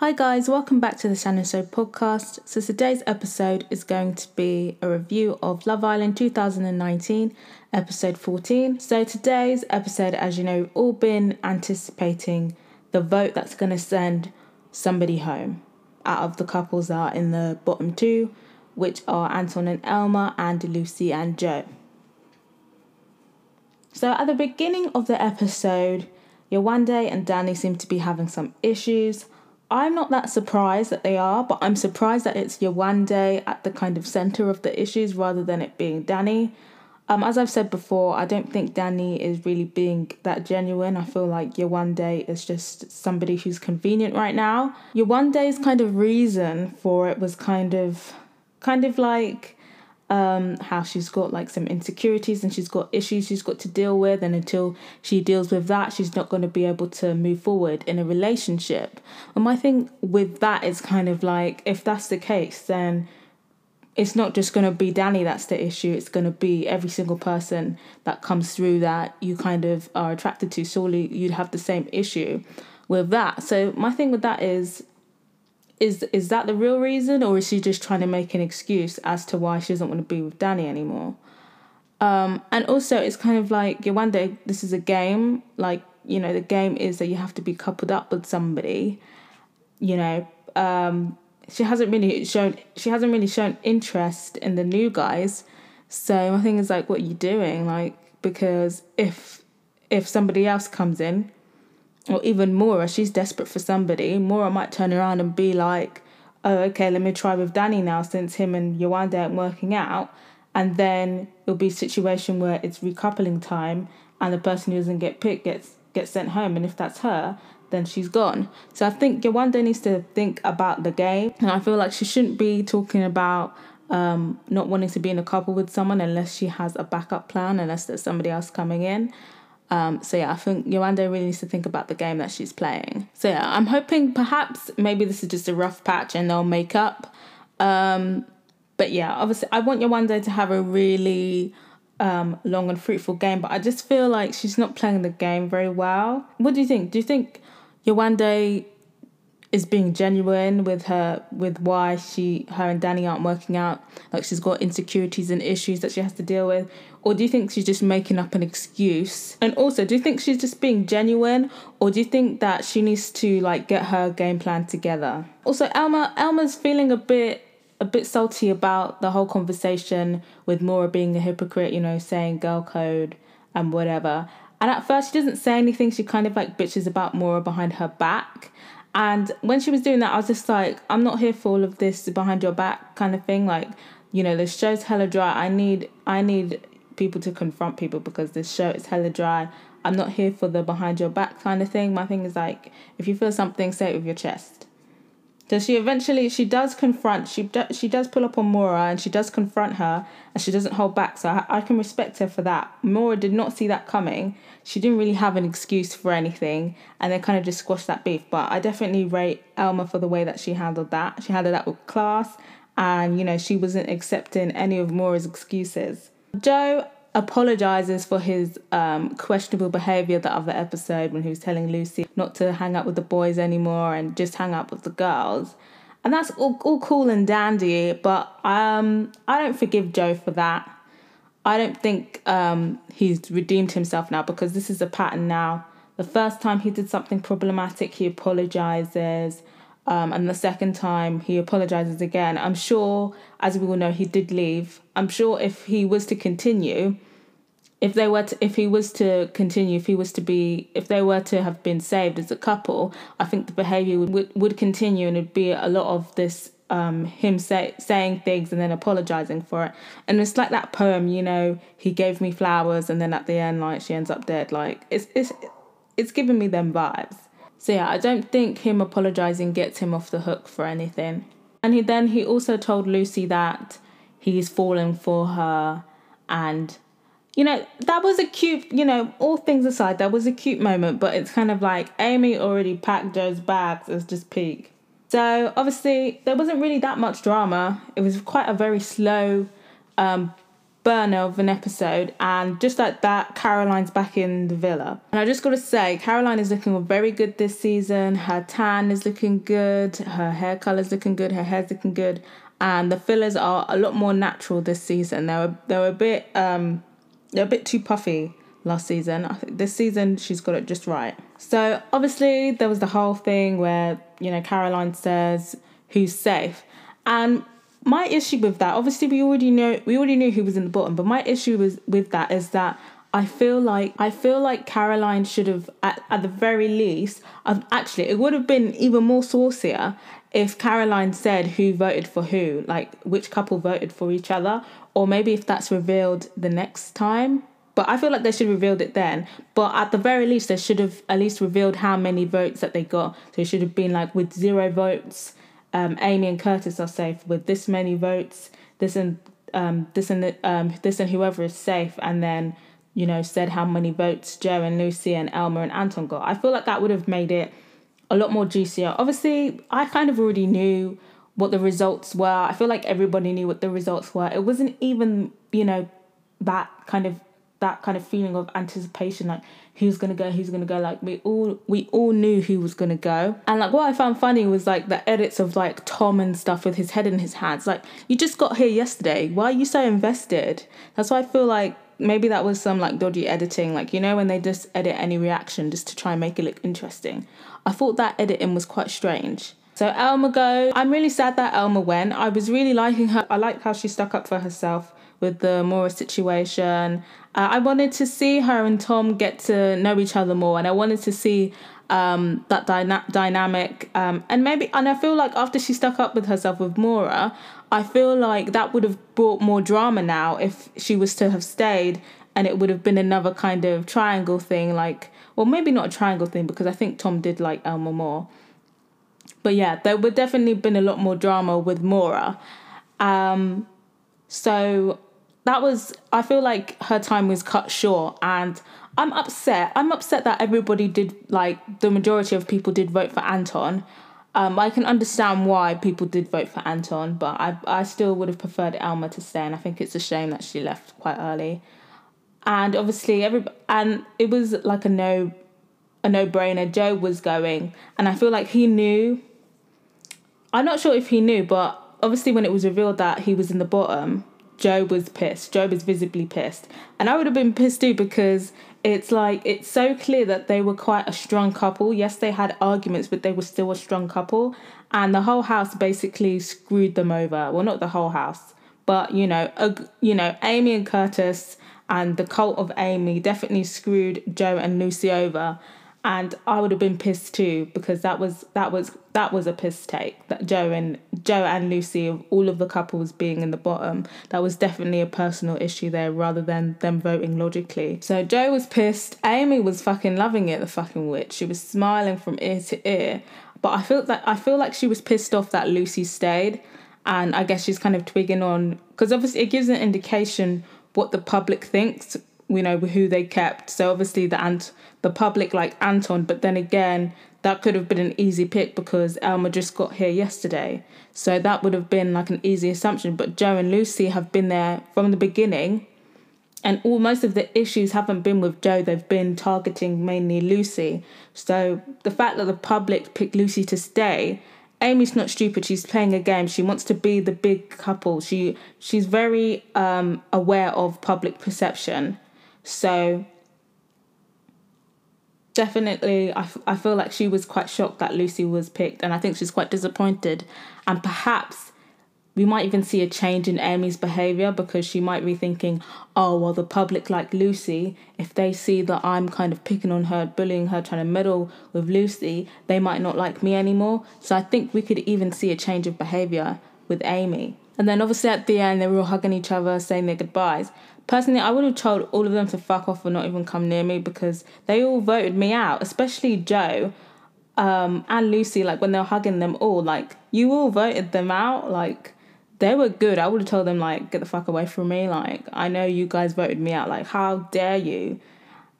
Hi, guys, welcome back to the Shannon Show podcast. So, today's episode is going to be a review of Love Island 2019, episode 14. So, today's episode, as you know, we've all been anticipating the vote that's going to send somebody home out of the couples that are in the bottom two, which are Anton and Elma, and Lucie and Joe. So, at the beginning of the episode, Yewande and Danny seem to be having some issues. I'm not that surprised that they are, but I'm surprised that it's Yewande at the kind of center of the issues rather than it being Danny. Um, as I've said before, I don't think Danny is really being that genuine. I feel like Yewande is just somebody who's convenient right now. Yewande's kind of reason for it was kind of, kind of like um, how she's got like some insecurities and she's got issues she's got to deal with, and until she deals with that, she's not going to be able to move forward in a relationship. And my thing with that is kind of like if that's the case, then it's not just going to be Danny that's the issue, it's going to be every single person that comes through that you kind of are attracted to. Surely you'd have the same issue with that. So, my thing with that is is is that the real reason or is she just trying to make an excuse as to why she doesn't want to be with Danny anymore? Um, and also it's kind of like Yewande, this is a game. Like, you know, the game is that you have to be coupled up with somebody. You know, um, she hasn't really shown she hasn't really shown interest in the new guys. So my thing is like what are you doing? Like, because if if somebody else comes in, or even Maura, she's desperate for somebody. Maura might turn around and be like, oh, okay, let me try with Danny now since him and Yewande aren't working out. And then it'll be a situation where it's recoupling time and the person who doesn't get picked gets gets sent home. And if that's her, then she's gone. So I think Yewande needs to think about the game. And I feel like she shouldn't be talking about um, not wanting to be in a couple with someone unless she has a backup plan, unless there's somebody else coming in. Um, so yeah, I think Yewande really needs to think about the game that she's playing. So yeah, I'm hoping perhaps maybe this is just a rough patch and they'll make up. Um, but yeah, obviously I want Yewande to have a really um, long and fruitful game, but I just feel like she's not playing the game very well. What do you think? Do you think Yewande is being genuine with her with why she her and Danny aren't working out. Like she's got insecurities and issues that she has to deal with. Or do you think she's just making up an excuse? And also do you think she's just being genuine? Or do you think that she needs to like get her game plan together? Also Elma Elma's feeling a bit a bit salty about the whole conversation with Maura being a hypocrite you know saying girl code and whatever. And at first she doesn't say anything. She kind of like bitches about Maura behind her back and when she was doing that, I was just like, I'm not here for all of this behind your back kind of thing. Like, you know, the show's hella dry. I need I need people to confront people because this show is hella dry. I'm not here for the behind your back kind of thing. My thing is like, if you feel something, say it with your chest. So she eventually she does confront she do, she does pull up on Maura and she does confront her and she doesn't hold back. So I, I can respect her for that. Maura did not see that coming. She didn't really have an excuse for anything and they kind of just squashed that beef. But I definitely rate Elma for the way that she handled that. She handled that with class and you know she wasn't accepting any of Maura's excuses. Joe apologizes for his um, questionable behavior the other episode when he was telling Lucie not to hang out with the boys anymore and just hang out with the girls. And that's all, all cool and dandy, but um, I don't forgive Joe for that. I don't think um, he's redeemed himself now because this is a pattern now. The first time he did something problematic, he apologizes. Um, and the second time he apologizes again. I'm sure, as we all know, he did leave. I'm sure if he was to continue, if they were to, if he was to continue, if he was to be, if they were to have been saved as a couple, I think the behavior would would, continue and it'd be a lot of this um, him say, saying things and then apologizing for it. And it's like that poem, you know, he gave me flowers and then at the end, like she ends up dead. Like it's it's it's giving me them vibes. So yeah, I don't think him apologizing gets him off the hook for anything. And he then he also told Lucie that he's falling for her and you know, that was a cute, you know, all things aside, that was a cute moment, but it's kind of like Amy already packed Joe's bags as just peak. So obviously there wasn't really that much drama. It was quite a very slow um, burner of an episode, and just like that, Caroline's back in the villa. And I just gotta say, Caroline is looking very good this season. Her tan is looking good, her hair color's looking good, her hair's looking good, and the fillers are a lot more natural this season. They were they were a bit um they're a bit too puffy last season. I think this season she's got it just right. So obviously there was the whole thing where you know Caroline says who's safe, and my issue with that, obviously we already know we already knew who was in the bottom, but my issue was with that is that I feel like I feel like Caroline should have at, at the very least um, actually it would have been even more saucier if Caroline said who voted for who, like which couple voted for each other, or maybe if that's revealed the next time. But I feel like they should have revealed it then. But at the very least, they should have at least revealed how many votes that they got. So it should have been like with zero votes, um, Amy and Curtis are safe with this many votes. This and um, this and um, this and whoever is safe, and then you know said how many votes Joe and Lucie and Elma and Anton got. I feel like that would have made it a lot more juicier. Obviously, I kind of already knew what the results were. I feel like everybody knew what the results were. It wasn't even you know that kind of that kind of feeling of anticipation like who's gonna go who's gonna go. Like we all we all knew who was gonna go. And like what i found funny was like the edits of like tom and stuff with his head in his hands. Like you just got here yesterday. Why are you so invested? That's why i feel like maybe that was some like dodgy editing. Like you know when they just edit any reaction just to try and make it look interesting i thought that editing was quite strange so Elma go. I'm really sad that Elma went. I was really liking her. I liked how she stuck up for herself with the Maura situation. Uh, I wanted to see her and Tom get to know each other more, and I wanted to see um, that dyna- dynamic. Um, and maybe, and I feel like after she stuck up with herself with Maura, I feel like that would have brought more drama now if she was to have stayed, and it would have been another kind of triangle thing, like, well, maybe not a triangle thing because I think Tom did like Elma more. But yeah, there would definitely been a lot more drama with Maura. Um, so that was I feel like her time was cut short and I'm upset. I'm upset that everybody did like the majority of people did vote for Anton. Um, I can understand why people did vote for Anton, but I I still would have preferred Elma to stay, and I think it's a shame that she left quite early. And obviously, every and it was like a no, a no brainer. Joe was going, and I feel like he knew. I'm not sure if he knew, but obviously, when it was revealed that he was in the bottom, Joe was pissed. Joe was visibly pissed. And I would have been pissed too because it's like, it's so clear that they were quite a strong couple. Yes, they had arguments, but they were still a strong couple. And the whole house basically screwed them over. Well, not the whole house, but you know, you know, Amy and Curtis and the cult of Amy definitely screwed Joe and Lucie over and I would have been pissed too because that was that was that was a piss take that Joe and Joe and Lucie of all of the couples being in the bottom that was definitely a personal issue there rather than them voting logically. So Joe was pissed. Amy was fucking loving it. The fucking witch. She was smiling from ear to ear. But I feel that I feel like she was pissed off that Lucie stayed, and I guess she's kind of twigging on because obviously it gives an indication what the public thinks you know who they kept. So obviously the ant the public like anton but then again that could have been an easy pick because elma just got here yesterday. So that would have been like an easy assumption. But joe and lucie have been there from the beginning and all most of the issues haven't been with joe. They've been targeting mainly lucie. So the fact that the public picked lucie to stay Amy's not stupid. She's playing a game. She wants to be the big couple. She she's very um, aware of public perception. So definitely, I, f- I feel like she was quite shocked that Lucie was picked, and I think she's quite disappointed. And perhaps we might even see a change in Amy's behavior because she might be thinking, oh, well, the public like Lucie. If they see that I'm kind of picking on her, bullying her, trying to meddle with Lucie, they might not like me anymore. So I think we could even see a change of behavior with Amy. And then obviously at the end, they were all hugging each other, saying their goodbyes. Personally, I would have told all of them to fuck off or not even come near me because they all voted me out, especially Joe um, and Lucie. Like when they were hugging them all, like you all voted them out. Like they were good. I would have told them like get the fuck away from me. Like I know you guys voted me out. Like how dare you?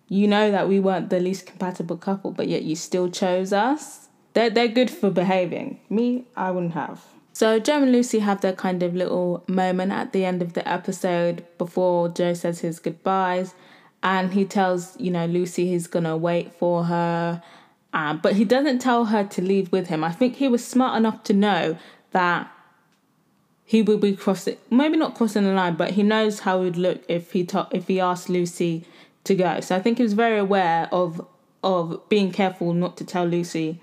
You know that we weren't the least compatible couple, but yet you still chose us. They're they're good for behaving. Me, I wouldn't have. So Joe and Lucie have their kind of little moment at the end of the episode before Joe says his goodbyes, and he tells you know Lucie he's gonna wait for her, uh, but he doesn't tell her to leave with him. I think he was smart enough to know that he would be crossing, maybe not crossing the line, but he knows how it would look if he ta- if he asked Lucie to go. So I think he was very aware of of being careful not to tell Lucie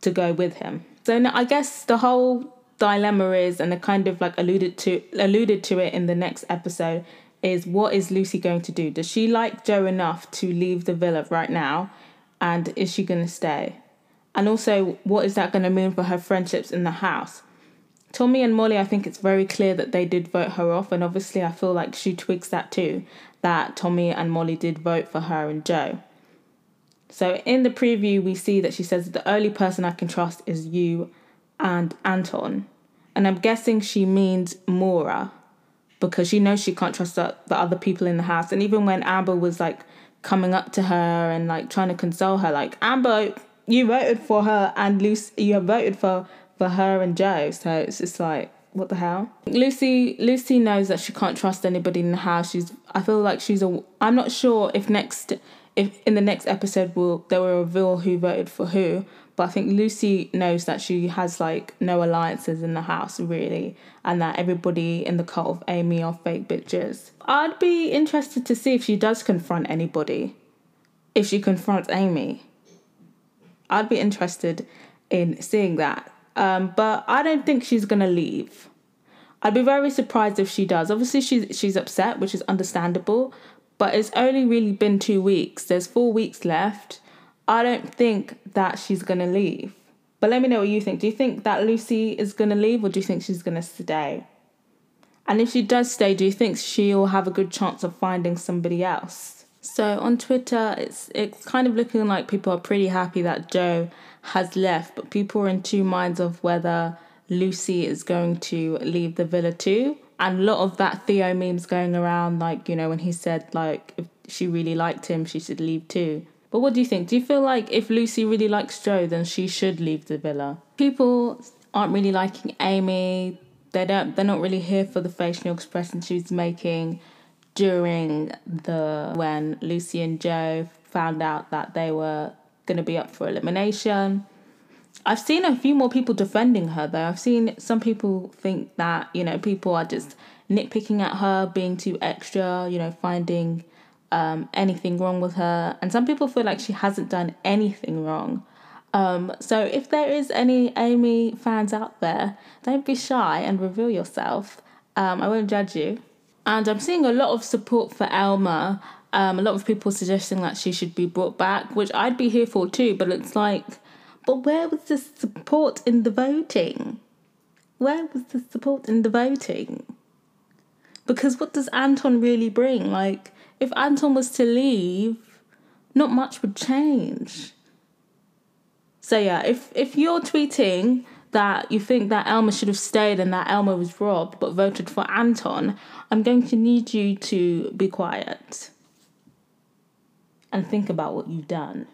to go with him. So I guess the whole dilemma is, and I kind of like alluded to alluded to it in the next episode, is what is Lucie going to do? Does she like Joe enough to leave the villa right now, and is she going to stay? And also, what is that going to mean for her friendships in the house? Tommy and Molly, I think it's very clear that they did vote her off, and obviously, I feel like she twigs that too that Tommy and Molly did vote for her and Joe. So in the preview, we see that she says the only person I can trust is you and Anton. And I'm guessing she means Maura because she knows she can't trust the, the other people in the house. And even when Amber was like coming up to her and like trying to console her, like, Amber, you voted for her and Lucie, you have voted for, for her and Joe. So it's just like, what the hell? Lucie Lucie knows that she can't trust anybody in the house. She's I feel like she's a I'm not sure if next if in the next episode will they will reveal who voted for who, but I think Lucie knows that she has like no alliances in the house really and that everybody in the cult of Amy are fake bitches. I'd be interested to see if she does confront anybody. If she confronts Amy. I'd be interested in seeing that um, but I don't think she's gonna leave. I'd be very surprised if she does. Obviously, she's she's upset, which is understandable. But it's only really been two weeks. There's four weeks left. I don't think that she's gonna leave. But let me know what you think. Do you think that Lucie is gonna leave, or do you think she's gonna stay? And if she does stay, do you think she'll have a good chance of finding somebody else? So on Twitter, it's it's kind of looking like people are pretty happy that Joe has left, but people are in two minds of whether Lucie is going to leave the villa too. And a lot of that Theo memes going around, like, you know, when he said, like, if she really liked him, she should leave too. But what do you think? Do you feel like if Lucie really likes Joe, then she should leave the villa? People aren't really liking Amy. They don't. They're not really here for the facial expression she's making during the when Lucie and Joe found out that they were going to be up for elimination. I've seen a few more people defending her though. I've seen some people think that, you know, people are just nitpicking at her, being too extra, you know, finding um, anything wrong with her. And some people feel like she hasn't done anything wrong. Um, so if there is any Amy fans out there, don't be shy and reveal yourself. Um, I won't judge you. And I'm seeing a lot of support for Elma um, a lot of people suggesting that she should be brought back, which I'd be here for too, but it's like, but where was the support in the voting? Where was the support in the voting? Because what does Anton really bring? Like, if Anton was to leave, not much would change. So yeah, if if you're tweeting that you think that Elma should have stayed and that Elma was robbed but voted for Anton, I'm going to need you to be quiet and think about what you've done.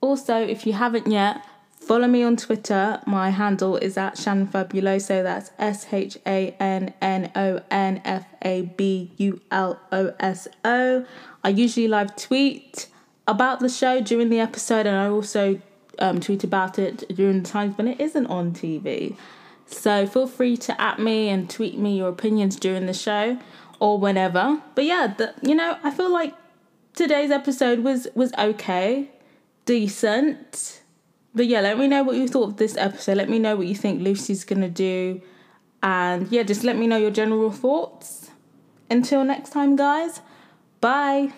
Also, if you haven't yet, follow me on Twitter. My handle is at Shannon Fabuloso. That's S H A N N O N F A B U L O S O. I usually live tweet about the show during the episode, and I also um, tweet about it during the times when it isn't on TV. So feel free to at me and tweet me your opinions during the show or whenever. But yeah, the, you know, I feel like today's episode was was okay, decent. But yeah, let me know what you thought of this episode. Let me know what you think Lucie's gonna do. And yeah, just let me know your general thoughts. Until next time, guys. Bye.